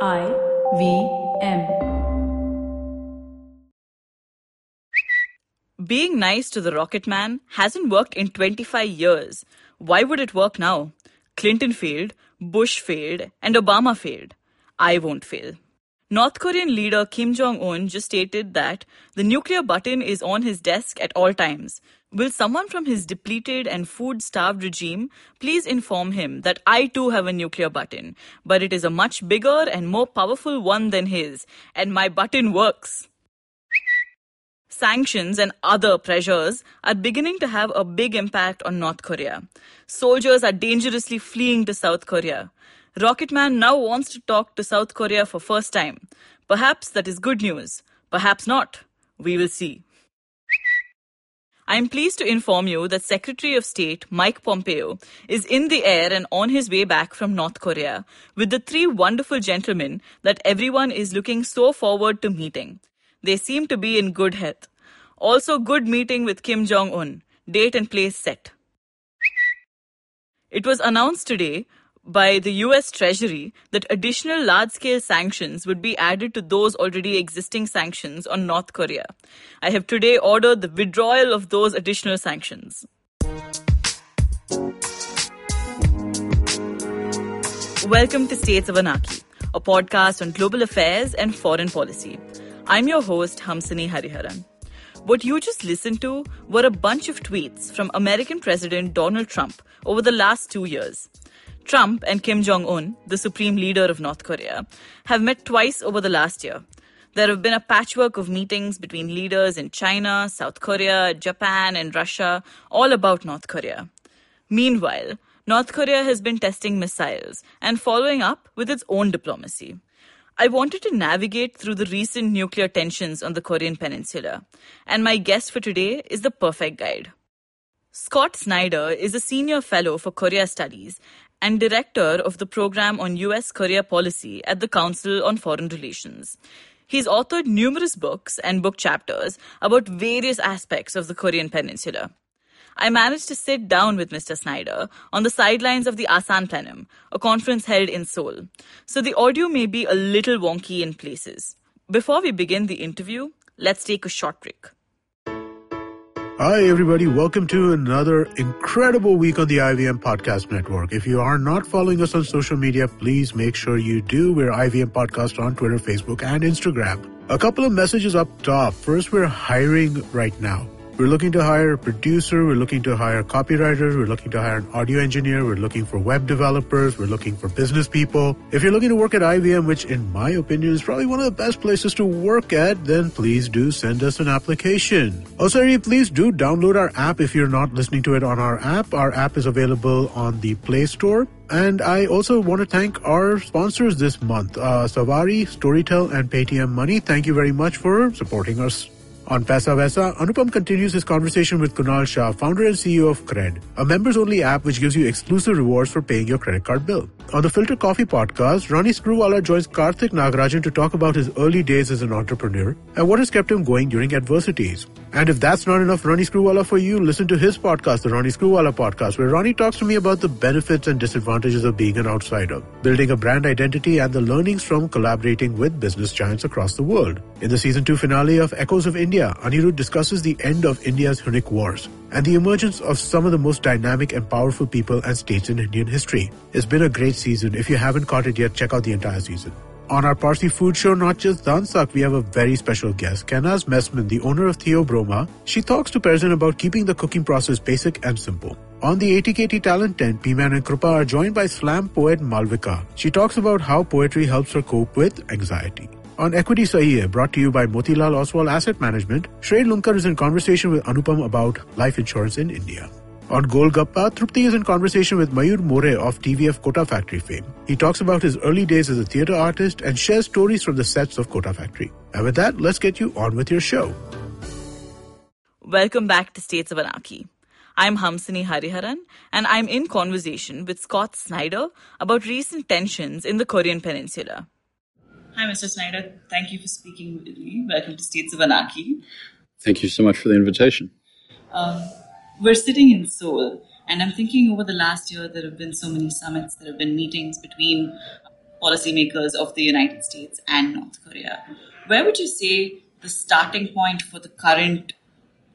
I V M. Being nice to the Rocket Man hasn't worked in 25 years. Why would it work now? Clinton failed, Bush failed, and Obama failed. I won't fail. North Korean leader Kim Jong un just stated that the nuclear button is on his desk at all times. Will someone from his depleted and food starved regime please inform him that I too have a nuclear button, but it is a much bigger and more powerful one than his, and my button works? Sanctions and other pressures are beginning to have a big impact on North Korea. Soldiers are dangerously fleeing to South Korea. Rocketman now wants to talk to South Korea for first time. Perhaps that is good news. Perhaps not. We will see. I am pleased to inform you that Secretary of State Mike Pompeo is in the air and on his way back from North Korea with the three wonderful gentlemen that everyone is looking so forward to meeting. They seem to be in good health. Also, good meeting with Kim Jong un. Date and place set. It was announced today by the US Treasury that additional large scale sanctions would be added to those already existing sanctions on North Korea. I have today ordered the withdrawal of those additional sanctions. Welcome to States of Anarchy, a podcast on global affairs and foreign policy. I'm your host, Hamsini Hariharan. What you just listened to were a bunch of tweets from American President Donald Trump over the last two years. Trump and Kim Jong un, the supreme leader of North Korea, have met twice over the last year. There have been a patchwork of meetings between leaders in China, South Korea, Japan, and Russia, all about North Korea. Meanwhile, North Korea has been testing missiles and following up with its own diplomacy. I wanted to navigate through the recent nuclear tensions on the Korean peninsula, and my guest for today is the perfect guide. Scott Snyder is a senior fellow for Korea Studies and director of the program on US Korea policy at the Council on Foreign Relations. He's authored numerous books and book chapters about various aspects of the Korean peninsula. I managed to sit down with Mr. Snyder on the sidelines of the ASAN Plenum, a conference held in Seoul, so the audio may be a little wonky in places. Before we begin the interview, let's take a short break. Hi, everybody. Welcome to another incredible week on the IVM Podcast Network. If you are not following us on social media, please make sure you do. We're IVM Podcast on Twitter, Facebook, and Instagram. A couple of messages up top. First, we're hiring right now. We're looking to hire a producer. We're looking to hire copywriters. We're looking to hire an audio engineer. We're looking for web developers. We're looking for business people. If you're looking to work at IVM, which in my opinion is probably one of the best places to work at, then please do send us an application. Also, please do download our app if you're not listening to it on our app. Our app is available on the Play Store. And I also want to thank our sponsors this month, uh, Savari, Storytel, and Paytm Money. Thank you very much for supporting us. On Paisa Vaisa, Anupam continues his conversation with Kunal Shah, founder and CEO of Cred, a members-only app which gives you exclusive rewards for paying your credit card bill. On the Filter Coffee podcast, Ronnie Screwvala joins Karthik Nagarajan to talk about his early days as an entrepreneur and what has kept him going during adversities. And if that's not enough Ronnie Screwvala for you, listen to his podcast, the Ronnie Screwvala podcast, where Ronnie talks to me about the benefits and disadvantages of being an outsider, building a brand identity, and the learnings from collaborating with business giants across the world. In the season two finale of Echoes of India, Anirudh discusses the end of India's Hunnic Wars and the emergence of some of the most dynamic and powerful people and states in Indian history. It's been a great season. If you haven't caught it yet, check out the entire season. On our Parsi food show, Not Just Dansak, we have a very special guest, Kainaz Messman, the owner of Theobroma. She talks to Perzen about keeping the cooking process basic and simple. On the ATKT Talent Tent, P-Man and Krupa are joined by slam poet Malvika. She talks about how poetry helps her cope with anxiety. On Equity Sahiye, brought to you by Motilal Oswal Asset Management, Shrey Lunkar is in conversation with Anupam about life insurance in India. On Golgappa, Trupti is in conversation with Mayur More of TVF Kota Factory fame. He talks about his early days as a theatre artist and shares stories from the sets of Kota Factory. And with that, let's get you on with your show. Welcome back to States of Anarchy. I'm Hamsini Hariharan, and I'm in conversation with Scott Snyder about recent tensions in the Korean Peninsula. Hi, Mr. Snyder. Thank you for speaking with me. Welcome to States of Anarchy. Thank you so much for the invitation. Um, we're sitting in Seoul, and I'm thinking over the last year there have been so many summits, there have been meetings between policymakers of the United States and North Korea. Where would you say the starting point for the current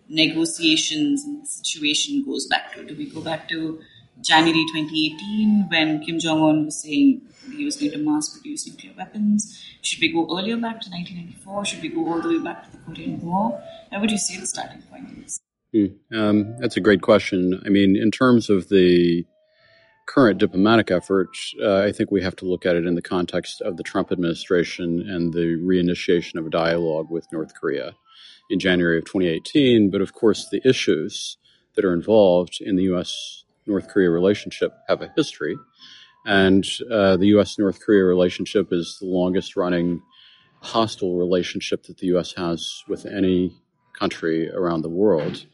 negotiations and situation goes back to? Do we go back to January 2018 when Kim Jong un was saying he was going to mass produce nuclear weapons? Should we go earlier back to 1994? Should we go all the way back to the Korean War? Where would you say the starting point is? Hmm. Um, that's a great question. I mean, in terms of the current diplomatic efforts, uh, I think we have to look at it in the context of the Trump administration and the reinitiation of a dialogue with North Korea in January of 2018. But of course, the issues that are involved in the U.S. North Korea relationship have a history. And uh, the U.S. North Korea relationship is the longest running hostile relationship that the U.S. has with any country around the world.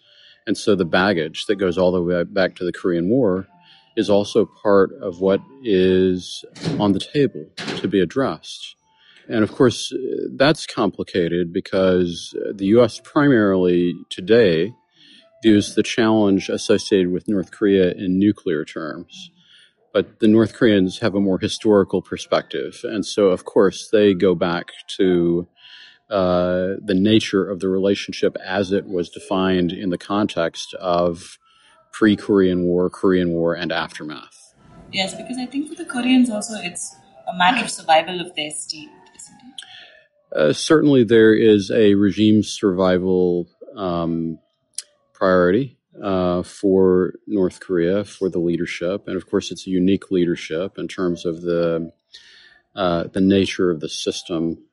And so the baggage that goes all the way back to the Korean War is also part of what is on the table to be addressed. And of course, that's complicated because the U.S. primarily today views the challenge associated with North Korea in nuclear terms. But the North Koreans have a more historical perspective. And so, of course, they go back to uh, the nature of the relationship as it was defined in the context of pre Korean War, Korean War, and aftermath. Yes, because I think for the Koreans also it's a matter of survival of their state, isn't it? Uh, certainly, there is a regime survival um, priority uh, for North Korea, for the leadership. And of course, it's a unique leadership in terms of the, uh, the nature of the system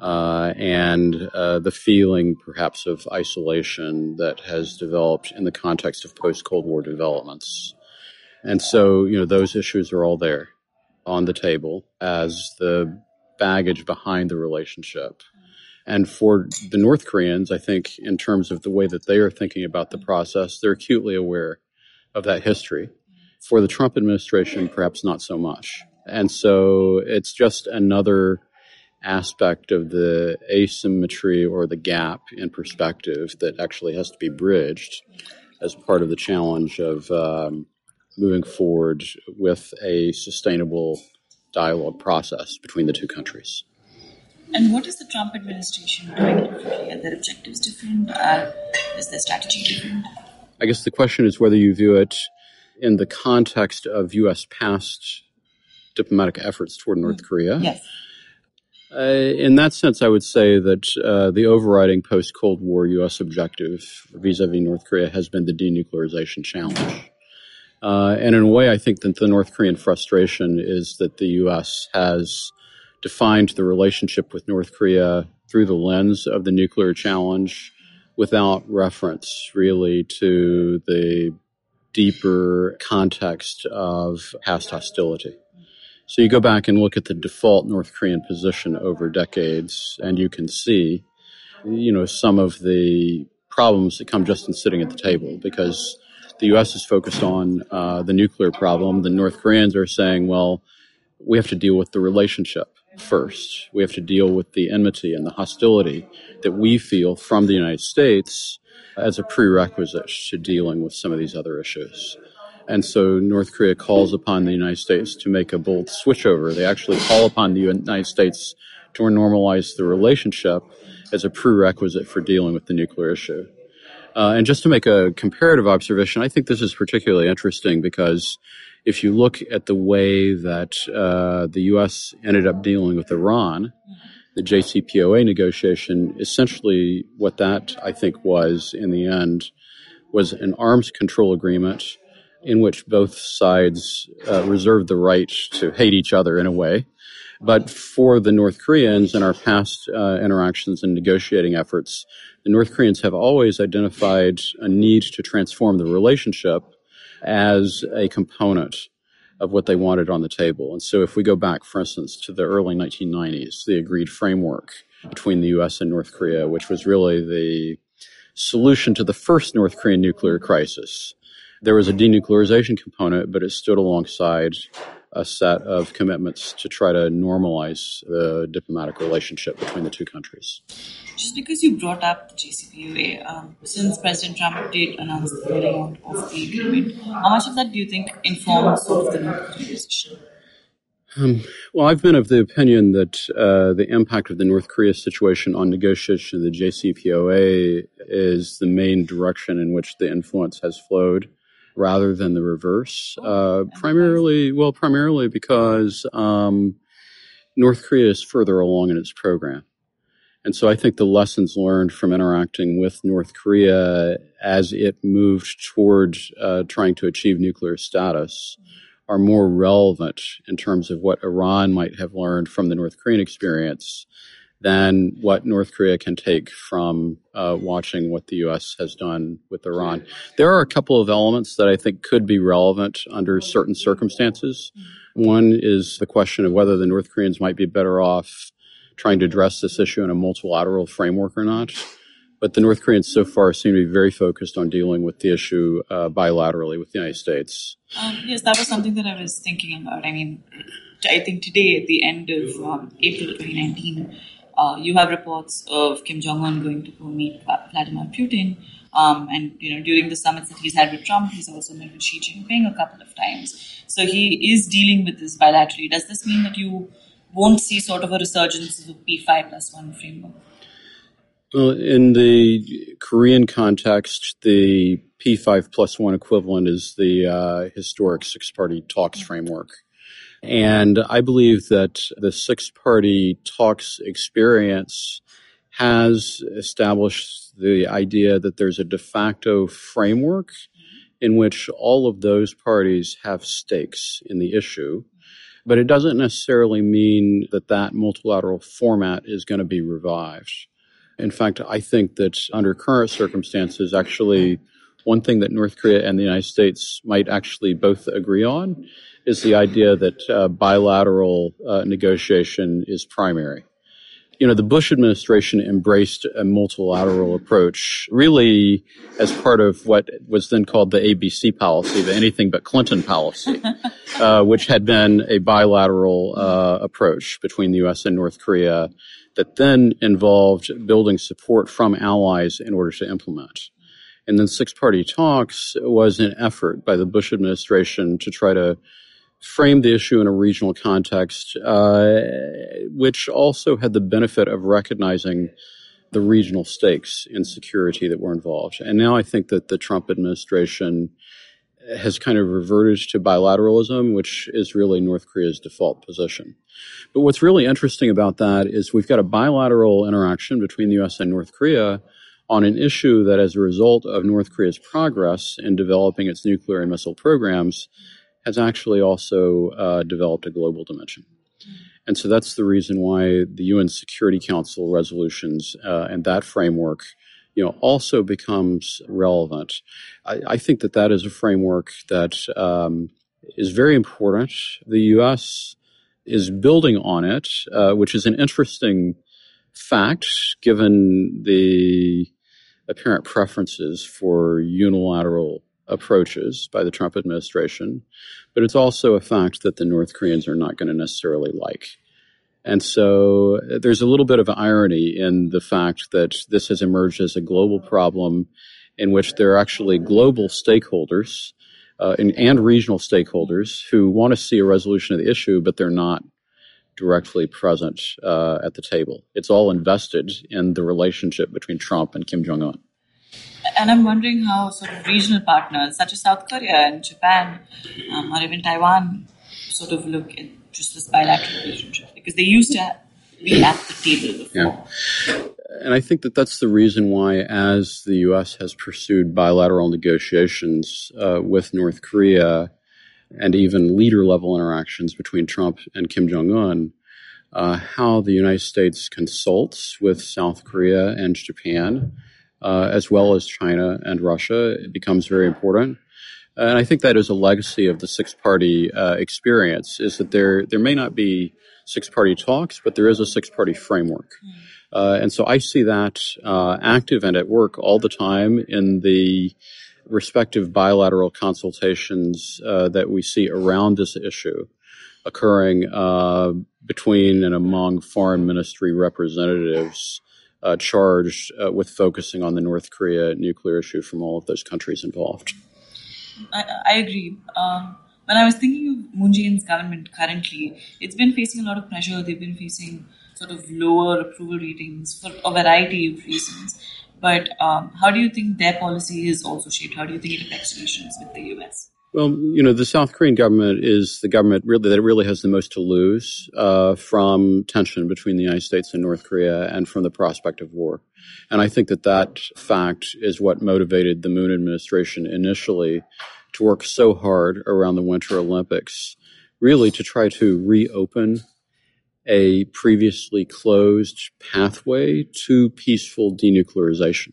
uh, and uh, the feeling perhaps of isolation that has developed in the context of post Cold War developments. And so, you know, those issues are all there on the table as the baggage behind the relationship. And for the North Koreans, I think, in terms of the way that they are thinking about the process, they're acutely aware of that history. For the Trump administration, perhaps not so much. And so it's just another aspect of the asymmetry or the gap in perspective that actually has to be bridged as part of the challenge of um, moving forward with a sustainable dialogue process between the two countries. And what is the Trump administration doing differently? Are their objectives different? Uh, is their strategy different? I guess the question is whether you view it in the context of U.S. past diplomatic efforts toward North mm. Korea. Yes uh, in that sense, I would say that uh, the overriding post Cold War U.S. objective vis a vis North Korea has been the denuclearization challenge. Uh, and in a way, I think that the North Korean frustration is that the U.S. has defined the relationship with North Korea through the lens of the nuclear challenge without reference really to the deeper context of past hostility. So you go back and look at the default North Korean position over decades, and you can see, you know, some of the problems that come just in sitting at the table because the U.S. is focused on uh, the nuclear problem. The North Koreans are saying, well, we have to deal with the relationship first. We have to deal with the enmity and the hostility that we feel from the United States as a prerequisite to dealing with some of these other issues. And so North Korea calls upon the United States to make a bold switchover. They actually call upon the United States to normalize the relationship as a prerequisite for dealing with the nuclear issue. Uh, and just to make a comparative observation, I think this is particularly interesting because if you look at the way that uh, the U.S. ended up dealing with Iran, the JCPOA negotiation, essentially what that I think was in the end was an arms control agreement in which both sides uh, reserved the right to hate each other in a way. But for the North Koreans in our past uh, interactions and negotiating efforts, the North Koreans have always identified a need to transform the relationship as a component of what they wanted on the table. And so if we go back, for instance, to the early 1990s, the agreed framework between the US and North Korea, which was really the solution to the first North Korean nuclear crisis there was a denuclearization component, but it stood alongside a set of commitments to try to normalize the diplomatic relationship between the two countries. Just because you brought up the JCPOA, um, since President Trump did announce the rolling of the agreement, how much of that do you think informs sort of the North Korean position? Um, well, I've been of the opinion that uh, the impact of the North Korea situation on negotiation of the JCPOA is the main direction in which the influence has flowed rather than the reverse. Oh, Uh, primarily, well, primarily because um, North Korea is further along in its program. And so I think the lessons learned from interacting with North Korea as it moved toward uh, trying to achieve nuclear status are more relevant in terms of what Iran might have learned from the North Korean experience than what North Korea can take from uh, watching what the U.S. has done with Iran. There are a couple of elements that I think could be relevant under certain circumstances. One is the question of whether the North Koreans might be better off trying to address this issue in a multilateral framework or not. But the North Koreans so far seem to be very focused on dealing with the issue uh, bilaterally with the United States. Um, yes, that was something that I was thinking about. I mean, I think today, at the end of um, April 2019, uh, you have reports of Kim Jong Un going to go meet Vladimir Putin. Um, and you know, during the summits that he's had with Trump, he's also met with Xi Jinping a couple of times. So he is dealing with this bilaterally. Does this mean that you won't see sort of a resurgence of the P5 plus one framework? Well, in the Korean context, the P5 plus one equivalent is the uh, historic six party talks framework. And I believe that the six party talks experience has established the idea that there's a de facto framework in which all of those parties have stakes in the issue. But it doesn't necessarily mean that that multilateral format is going to be revived. In fact, I think that under current circumstances, actually, one thing that North Korea and the United States might actually both agree on is the idea that uh, bilateral uh, negotiation is primary. You know, the Bush administration embraced a multilateral approach really as part of what was then called the ABC policy, the anything but Clinton policy, uh, which had been a bilateral uh, approach between the U.S. and North Korea that then involved building support from allies in order to implement. And then six party talks was an effort by the Bush administration to try to frame the issue in a regional context, uh, which also had the benefit of recognizing the regional stakes in security that were involved. And now I think that the Trump administration has kind of reverted to bilateralism, which is really North Korea's default position. But what's really interesting about that is we've got a bilateral interaction between the US and North Korea on an issue that, as a result of North Korea's progress in developing its nuclear and missile programs, has actually also uh, developed a global dimension. And so that's the reason why the UN Security Council resolutions uh, and that framework, you know, also becomes relevant. I, I think that that is a framework that um, is very important. The U.S. is building on it, uh, which is an interesting fact given the apparent preferences for unilateral approaches by the Trump administration, but it's also a fact that the North Koreans are not going to necessarily like. And so there's a little bit of irony in the fact that this has emerged as a global problem in which there are actually global stakeholders uh, and, and regional stakeholders who want to see a resolution of the issue, but they're not directly present uh, at the table. It's all invested in the relationship between Trump and Kim Jong un. And I'm wondering how sort of regional partners such as South Korea and Japan um, or even Taiwan sort of look at just this bilateral relationship because they used to be at the table before. Yeah. And I think that that's the reason why, as the U.S. has pursued bilateral negotiations uh, with North Korea and even leader level interactions between Trump and Kim Jong un, uh, how the United States consults with South Korea and Japan uh, as well as China and Russia, it becomes very important. And I think that is a legacy of the six-party uh, experience: is that there there may not be six-party talks, but there is a six-party framework. Uh, and so I see that uh, active and at work all the time in the respective bilateral consultations uh, that we see around this issue occurring uh, between and among foreign ministry representatives uh, charged uh, with focusing on the North Korea nuclear issue from all of those countries involved. I, I agree. Um, when I was thinking of Moon Jae-in's government currently, it's been facing a lot of pressure. They've been facing sort of lower approval ratings for a variety of reasons. But um, how do you think their policy is also shaped? How do you think it affects relations with the US? Well, you know, the South Korean government is the government really that really has the most to lose uh, from tension between the United States and North Korea and from the prospect of war. And I think that that fact is what motivated the Moon administration initially to work so hard around the Winter Olympics, really to try to reopen a previously closed pathway to peaceful denuclearization.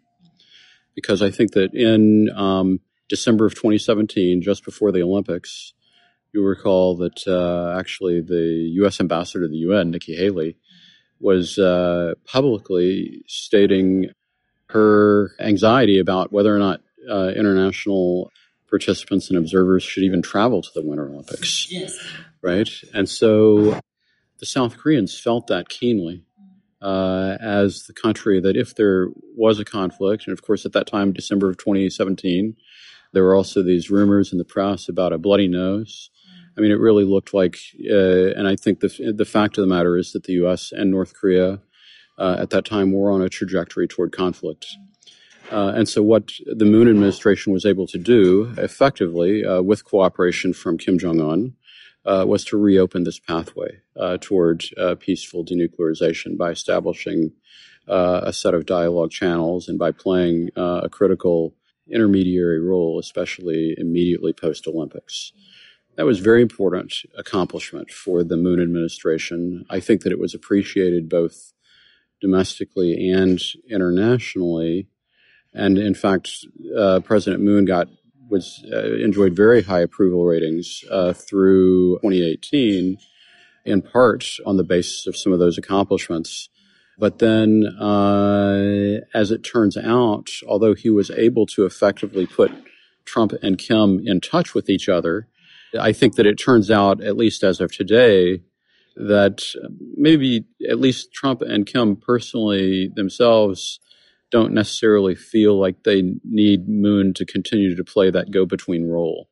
Because I think that in um, December of 2017, just before the Olympics, you'll recall that uh, actually the U.S. ambassador to the UN, Nikki Haley, was uh, publicly stating her anxiety about whether or not uh, international participants and observers should even travel to the Winter Olympics. Yes. Right? And so the South Koreans felt that keenly uh, as the country that if there was a conflict, and of course at that time, December of 2017, there were also these rumors in the press about a bloody nose. I mean, it really looked like, uh, and I think the the fact of the matter is that the U.S. and North Korea uh, at that time were on a trajectory toward conflict. Uh, and so, what the Moon administration was able to do effectively, uh, with cooperation from Kim Jong Un, uh, was to reopen this pathway uh, toward peaceful denuclearization by establishing a set of dialogue channels and by playing a critical intermediary role, especially immediately post Olympics. That was very important accomplishment for the Moon administration. I think that it was appreciated both domestically and internationally. And in fact, uh, President Moon got was uh, enjoyed very high approval ratings uh, through 2018, in part on the basis of some of those accomplishments. But then, uh, as it turns out, although he was able to effectively put Trump and Kim in touch with each other, I think that it turns out, at least as of today, that maybe at least Trump and Kim personally themselves don't necessarily feel like they need Moon to continue to play that go between role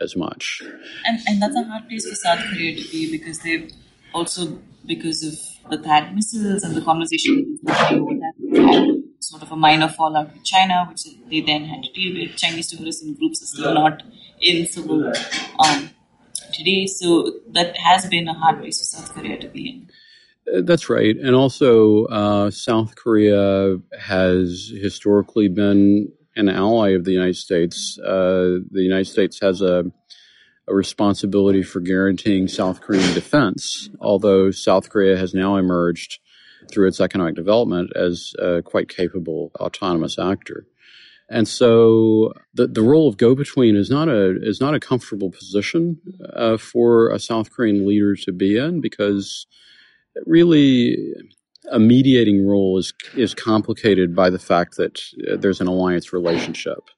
as much. And, and that's a hard place for South Korea to be because they've also, because of the THAAD missiles and the conversation that sort of a minor fallout with China, which they then had to deal with. Chinese tourism groups are still not in Seoul um, today, so that has been a hard place for South Korea to be in. That's right. And also, uh, South Korea has historically been an ally of the United States. Uh, the United States has a a responsibility for guaranteeing South Korean defense, although South Korea has now emerged through its economic development as a quite capable autonomous actor. And so the, the role of go-between is not a is not a comfortable position uh, for a South Korean leader to be in because really a mediating role is is complicated by the fact that uh, there's an alliance relationship.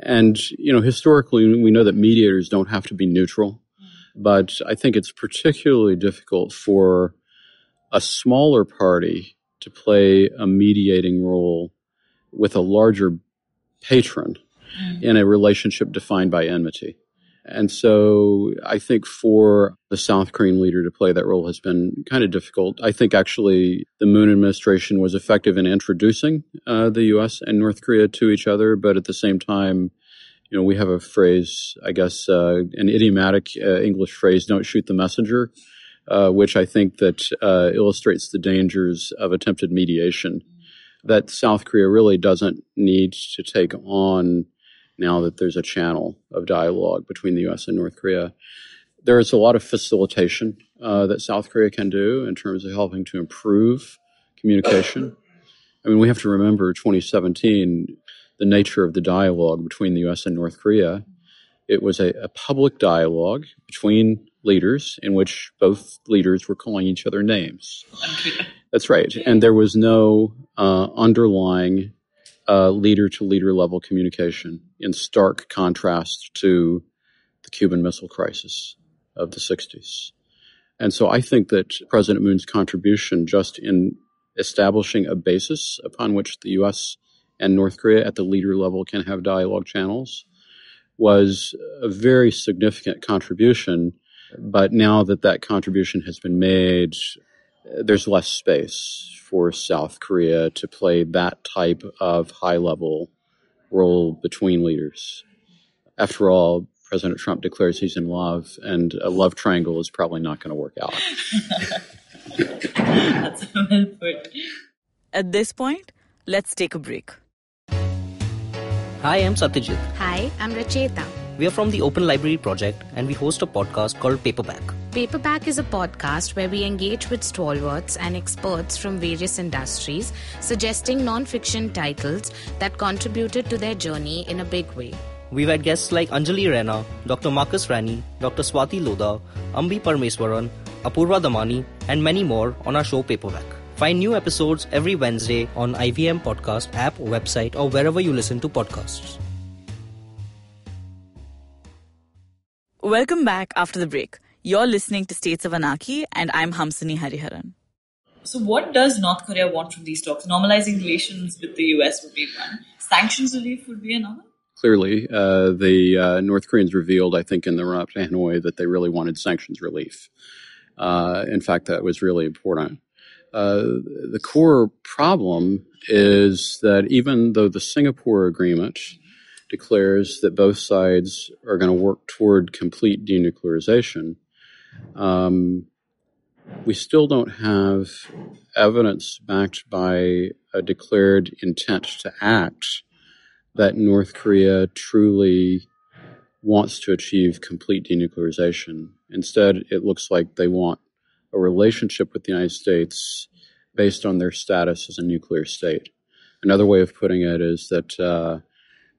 And, you know, historically, we know that mediators don't have to be neutral, but I think it's particularly difficult for a smaller party to play a mediating role with a larger patron mm. in a relationship defined by enmity. And so I think for the South Korean leader to play that role has been kind of difficult. I think actually the Moon administration was effective in introducing uh, the U.S. and North Korea to each other, but at the same time, you know, we have a phrase, I guess, uh, an idiomatic uh, English phrase, don't shoot the messenger, uh, which I think that uh, illustrates the dangers of attempted mediation that South Korea really doesn't need to take on now that there's a channel of dialogue between the U.S. and North Korea. There is a lot of facilitation uh, that South Korea can do in terms of helping to improve communication. I mean, we have to remember 2017, the nature of the dialogue between the U.S. and North Korea. It was a, a public dialogue between leaders in which both leaders were calling each other names. That's right. And there was no uh, underlying leader to leader level communication in stark contrast to the Cuban Missile Crisis of the 60s. And so I think that President Moon's contribution just in establishing a basis upon which the U.S. and North Korea at the leader level can have dialogue channels was a very significant contribution. But now that that contribution has been made, there's less space for South Korea to play that type of high level role between leaders. After all, President Trump declares he's in love, and a love triangle is probably not going to work out. That's well put. At this point, let's take a break. Hi, I'm Satyajit. Hi, I'm Racheta. We are from the Open Library Project and we host a podcast called Paperback. Paperback is a podcast where we engage with stalwarts and experts from various industries, suggesting non fiction titles that contributed to their journey in a big way. We've had guests like Anjali Rana, Dr. Marcus Ranney, Dr. Swati Lodha, Ambi Parameswaran, Apurva Damani, and many more on our show Paperback. Find new episodes every Wednesday on IVM Podcast app, website, or wherever you listen to podcasts. Welcome back after the break. You're listening to States of Anarchy, and I'm Hamsini Hariharan. So, what does North Korea want from these talks? Normalizing relations with the US would be one. Sanctions relief would be another. Clearly, uh, the uh, North Koreans revealed, I think, in the run up to Hanoi, that they really wanted sanctions relief. Uh, in fact, that was really important. Uh, the core problem is that even though the Singapore agreement declares that both sides are going to work toward complete denuclearization, um, we still don't have evidence backed by a declared intent to act that North Korea truly wants to achieve complete denuclearization. Instead, it looks like they want a relationship with the United States based on their status as a nuclear state. Another way of putting it is that uh,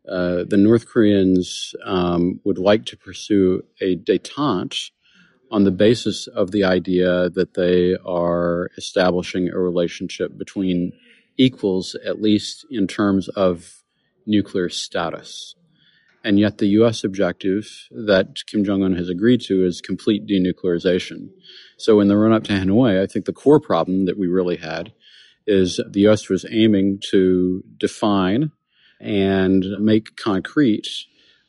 uh, the North Koreans um, would like to pursue a detente on the basis of the idea that they are establishing a relationship between equals, at least in terms of nuclear status. And yet, the U.S. objective that Kim Jong un has agreed to is complete denuclearization. So, in the run up to Hanoi, I think the core problem that we really had is the U.S. was aiming to define and make concrete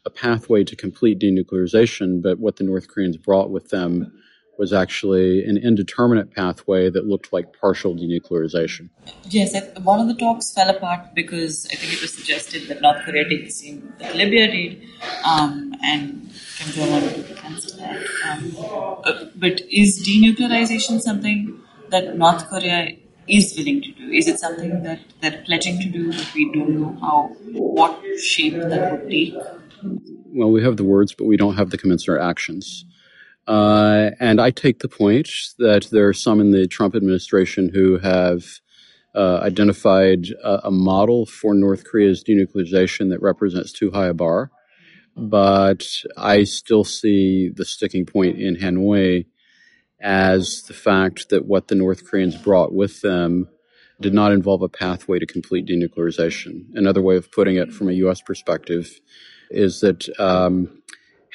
a pathway to complete denuclearization. But what the North Koreans brought with them was actually an indeterminate pathway that looked like partial denuclearization. Yes, one of the talks fell apart because I think it was suggested that North Korea did the same that Libya did, um, and Kim Jong Un cancel that. Um, uh, but is denuclearization something that North Korea is willing to do? Is it something that they're pledging to do, but we don't know how, what shape that would take? Well, we have the words, but we don't have the commensurate actions. Uh, and I take the point that there are some in the Trump administration who have uh, identified a, a, model for North Korea's denuclearization that represents too high a bar. But I still see the sticking point in Hanoi as the fact that what the North Koreans brought with them did not involve a pathway to complete denuclearization. Another way of putting it from a U.S. perspective is that um,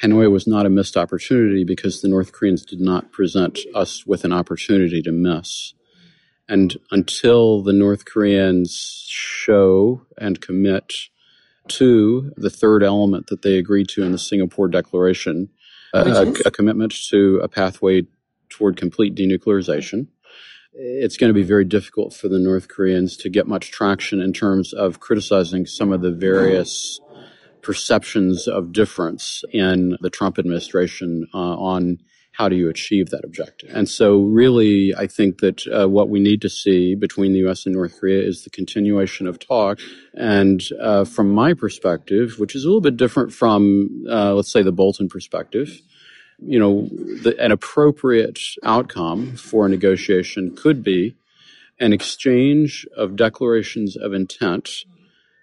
Hanoi was not a missed opportunity because the North Koreans did not present us with an opportunity to miss. And until the North Koreans show and commit to the third element that they agreed to in the Singapore Declaration, a, a, commitment to a pathway toward complete denuclearization, it's going to be very difficult for the North Koreans to get much traction in terms of criticizing some of the various perceptions of difference in the Trump administration uh, on how do you achieve that objective. And so, really, I think that uh, what we need to see between the U.S. and North Korea is the continuation of talk. And uh, from my perspective, which is a little bit different from, uh, let's say, the Bolton perspective, you know, the, an appropriate outcome for a negotiation could be an exchange of declarations of intent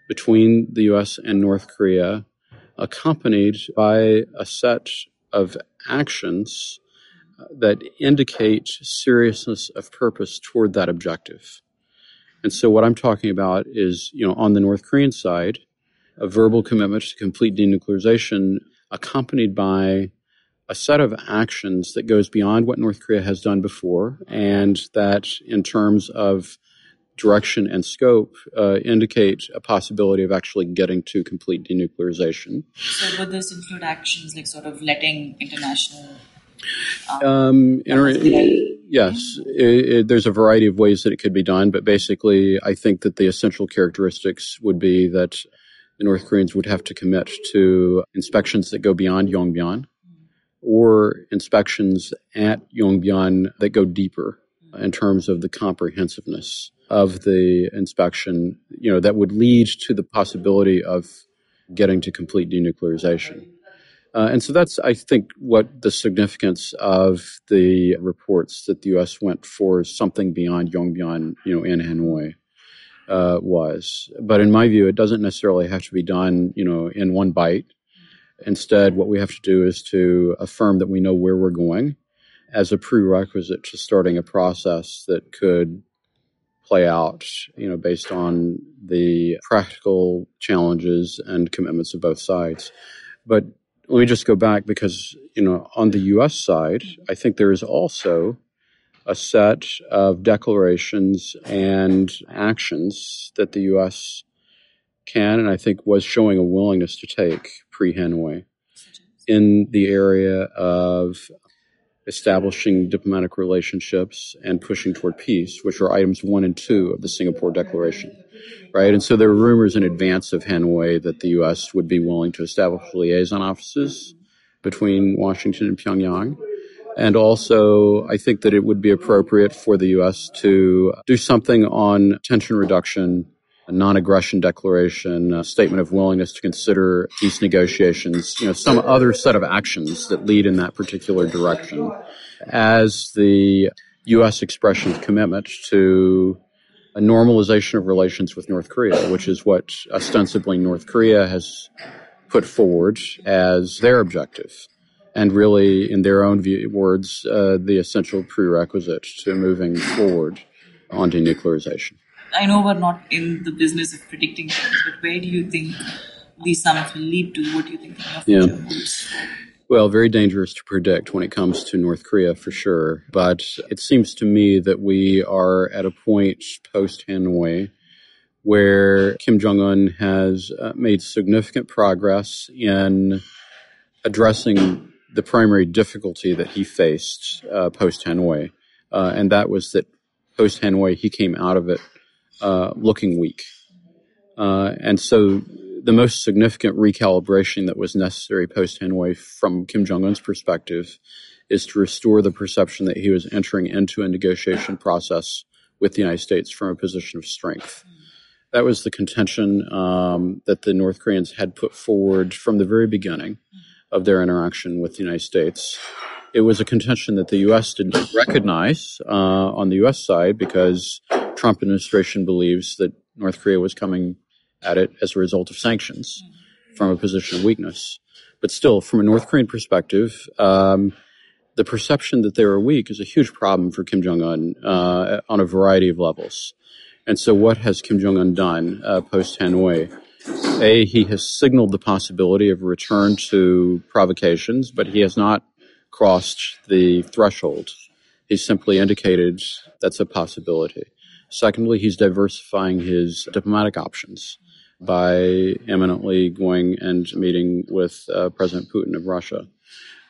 between the US and North Korea, accompanied by a set of actions uh, that indicate seriousness of purpose toward that objective. And so what I'm talking about is, you know, on the North Korean side, a verbal commitment to complete denuclearization accompanied by a set of actions that goes beyond what North Korea has done before and that in terms of direction and scope uh, indicate a possibility of actually getting to complete denuclearization. So, would this include actions like sort of letting international um, inter- yes, it, it, there's a variety of ways that it could be done, but basically, I think that the essential characteristics would be that the North Koreans would have to commit to inspections that go beyond Yongbyon or inspections at Yongbyon that go deeper in terms of the comprehensiveness of the inspection, you know, that would lead to the possibility of getting to complete denuclearization. Uh, and so that's, I think, what the significance of the reports that the U.S. went for something beyond Yongbyon, you know, in Hanoi uh, was. But in my view, it doesn't necessarily have to be done, you know, in one bite. Instead, what we have to do is to affirm that we know where we're going as a prerequisite to starting a process that could play out, you know, based on the practical challenges and commitments of both sides. But let me just go back because, you know, on the U.S. side, I think there is also a set of declarations and actions that the U.S. can and I think was showing a willingness to take pre Hanoi in the area of establishing diplomatic relationships and pushing toward peace, which are items one and two of the Singapore Declaration. Right. And so there were rumors in advance of Hanoi that the U.S. would be willing to establish liaison offices between Washington and Pyongyang. And also, I think that it would be appropriate for the U.S. to do something on tension reduction a non-aggression declaration, a statement of willingness to consider peace negotiations, you know, some other set of actions that lead in that particular direction as the U.S. expression of commitment to a normalization of relations with North Korea, which is what ostensibly North Korea has put forward as their objective. And really, in their own view, words, uh, the essential prerequisite to moving forward on denuclearization. I know we're not in the business of predicting things, but where do you think these summits will lead to? What do you think the future yeah. Well, very dangerous to predict when it comes to North Korea for sure. But it seems to me that we are at a point post Hanoi where Kim Jong un has uh, made significant progress in addressing the primary difficulty that he faced uh, post Hanoi. Uh, and that was that post Hanoi, he came out of it looking weak. Uh, and so the most significant recalibration that was necessary post Hanoi from Kim Jong un's perspective is to restore the perception that he was entering into a negotiation process with the United States from a position of strength. That was the contention um, that the North Koreans had put forward from the very beginning of their interaction with the United States. It was a contention that the U.S. didn't recognize uh, on the U.S. side because Trump administration believes that North Korea was coming at it as a result of sanctions from a position of weakness. But still, from a North Korean perspective, um, the perception that they were weak is a huge problem for Kim Jong Un uh, on a variety of levels. And so, what has Kim Jong Un done uh, post Hanoi? A, he has signaled the possibility of a return to provocations, but he has not crossed the threshold. He simply indicated that's a possibility. Secondly, he's diversifying his diplomatic options by eminently going and meeting with uh, President Putin of Russia.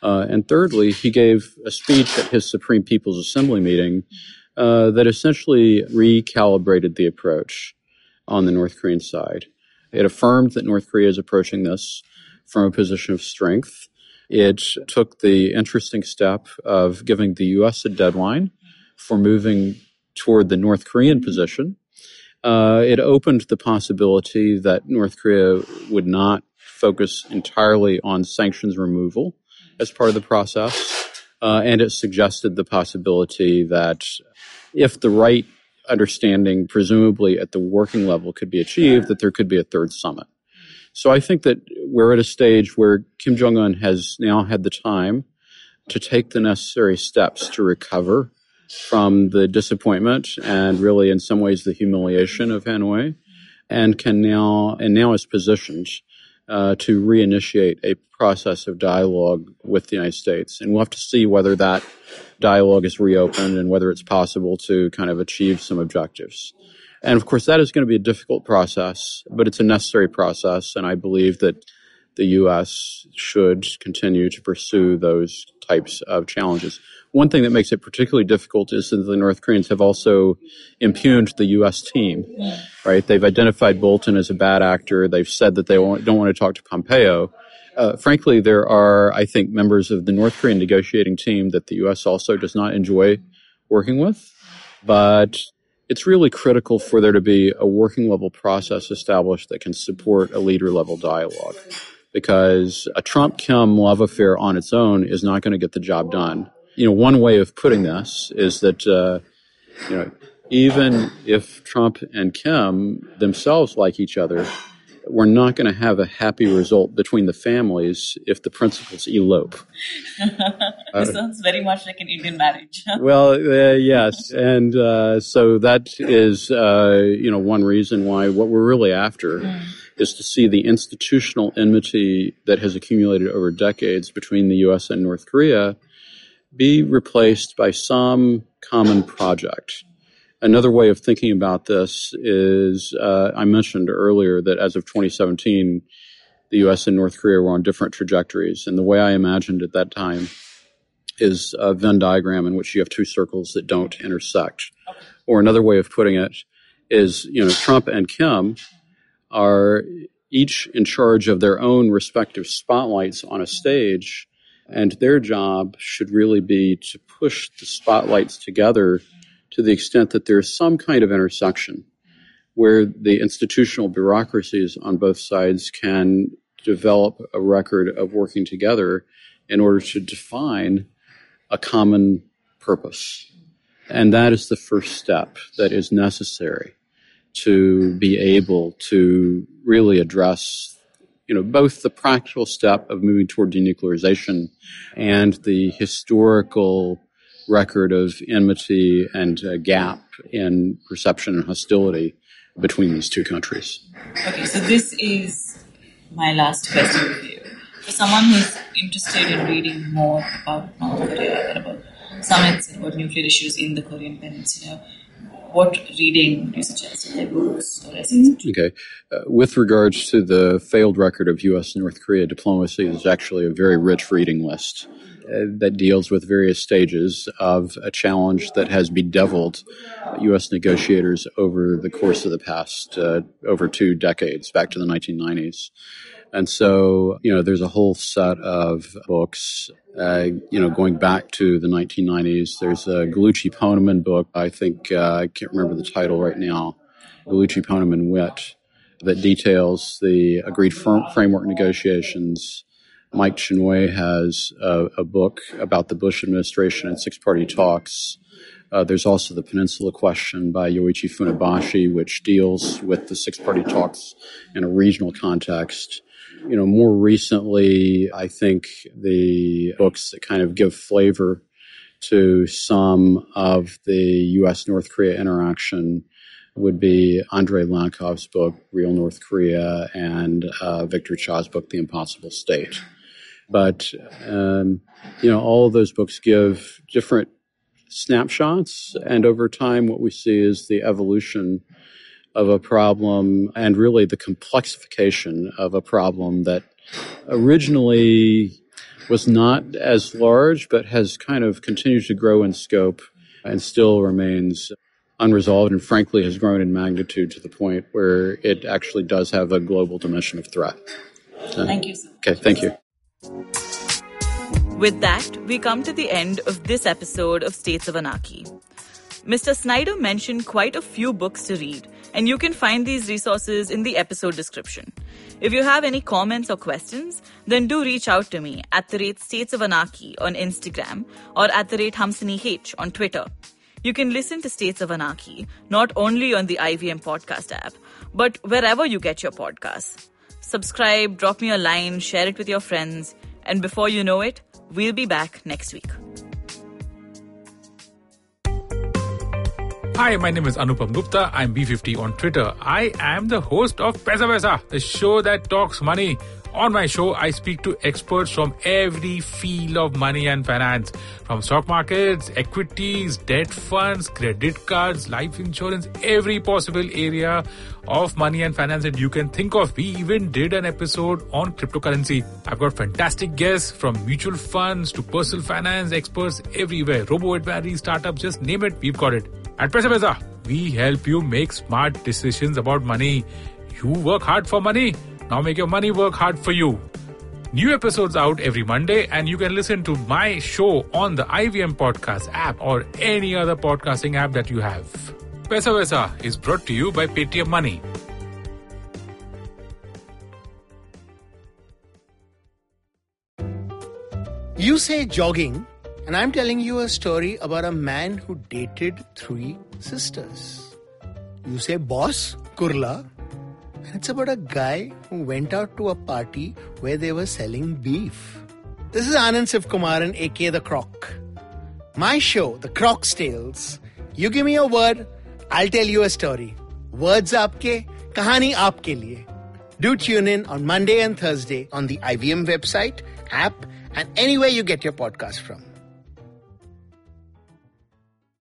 Uh, and thirdly, he gave a speech at his Supreme People's Assembly meeting uh, that essentially recalibrated the approach on the North Korean side. It affirmed that North Korea is approaching this from a position of strength. It took the interesting step of giving the U.S. a deadline for moving toward the North Korean position. Uh, it opened the possibility that North Korea would not focus entirely on sanctions removal as part of the process. Uh, and it suggested the possibility that if the right understanding, presumably at the working level, could be achieved, that there could be a third summit. So I think that we're at a stage where Kim Jong un has now had the time to take the necessary steps to recover from the disappointment and really in some ways the humiliation of Hanoi and can now and now is positioned uh, to reinitiate a process of dialogue with the United States. And we'll have to see whether that dialogue is reopened and whether it's possible to kind of achieve some objectives. And of course, that is going to be a difficult process, but it's a necessary process. And I believe that the U.S. should continue to pursue those types of challenges. One thing that makes it particularly difficult is that the North Koreans have also impugned the U.S. team, right? They've identified Bolton as a bad actor. They've said that they don't want to talk to Pompeo. Uh, frankly, there are, I think, members of the North Korean negotiating team that the U.S. also does not enjoy working with. But it's really critical for there to be a working level process established that can support a leader level dialogue. Because a Trump Kim love affair on its own is not going to get the job done you know, one way of putting this is that, uh, you know, even if Trump and Kim themselves like each other, we're not going to have a happy result between the families if the principals elope. this uh, sounds very much like an Indian marriage. well, uh, yes, and uh, so that is uh, you know one reason why what we're really after mm. Is to see the institutional enmity that has accumulated over decades between the U.S. and North Korea be replaced by some common project. Another way of thinking about this is uh, I mentioned earlier that as of 2017, the US and North Korea were on different trajectories. And the way I imagined at that time is a Venn diagram in which you have two circles that don't intersect. Or another way of putting it is, you know, Trump and Kim are each in charge of their own respective spotlights on a stage and their job should really be to push the spotlights together to the extent that there's some kind of intersection where the institutional bureaucracies on both sides can develop a record of working together in order to define a common purpose. And that is the first step that is necessary to be able to really address you know, both the practical step of moving toward denuclearization and the historical record of enmity and gap in perception and hostility between these two countries. Okay, so this is my last question for you. For someone who's interested in reading more about North Korea and about summits and about nuclear issues in the Korean Peninsula, what reading do you suggest? Like books or essays? Okay. Uh, with regards to the failed record of U.S. North Korea diplomacy, is actually a very rich reading list uh, that deals with various stages of a challenge that has bedeviled U.S. negotiators over the course of the past uh, over two decades, back to the 1990s. And so, you know, there's a whole set of books, uh, you know, going back to the 1990s. There's a Gallucci Poneman book. I think, uh, I can't remember the title right now. Gallucci Poneman Wit that details the agreed framework negotiations. Mike Chinoy has a, a, book about the Bush administration and six party talks. Uh, there's also the Peninsula Question by Yoichi Funabashi, which deals with the six party talks in a regional context you know, more recently, I think the books that kind of give flavor to some of the U.S. North Korea interaction would be Andrei Lankov's book, Real North Korea, and uh, Victor Cha's book, The Impossible State. But, um, you know, all of those books give different snapshots, and over time, what we see is the evolution of a problem and really the complexification of a problem that originally was not as large, but has kind of continued to grow in scope and still remains unresolved and frankly has grown in magnitude to the point where it actually does have a global dimension of threat. Thank you. Okay, thank you. With that, we come to the end of this episode of States of Anarchy. Mr. Snyder mentioned quite a few books to read, and you can find these resources in the episode description. If you have any comments or questions, then do reach out to me at the rate States of Anarchy on Instagram or at the rate Hamsini H on Twitter. You can listen to States of Anarchy not only on the IVM podcast app, but wherever you get your podcasts. Subscribe, drop me a line, share it with your friends, and before you know it, we'll be back next week. Hi, my name is Anupam Gupta. I'm B50 on Twitter. I am the host of Paisa Vaisa, the show that talks money On my show, I speak to experts from every field of money and finance, from stock markets, equities, debt funds, credit cards, life insurance, every possible area of money and finance that you can think of. We even did an episode on cryptocurrency. I've got fantastic guests from mutual funds to personal finance experts everywhere. Robo advisory, startups, just name it, we've got it. At Paisa Vaisa, we help you make smart decisions about money. You work hard for money. Now make your money work hard for you. New episodes out every Monday, and you can listen to my show on the IVM Podcast app or any other podcasting app that you have. Paisa Vaisa is brought to you by Paytm Money. You say jogging, and I'm telling you a story about a man who dated three sisters. You say boss, Kurla, and it's about a guy who went out to a party where they were selling beef. This is Anand Sivakumaran, aka The Croc. My show, The Croc's Tales. You give me a word, I'll tell you a story. Words aapke, kahani aapke liye. Do tune in on Monday and Thursday on the IVM website, app, and anywhere you get your podcast from.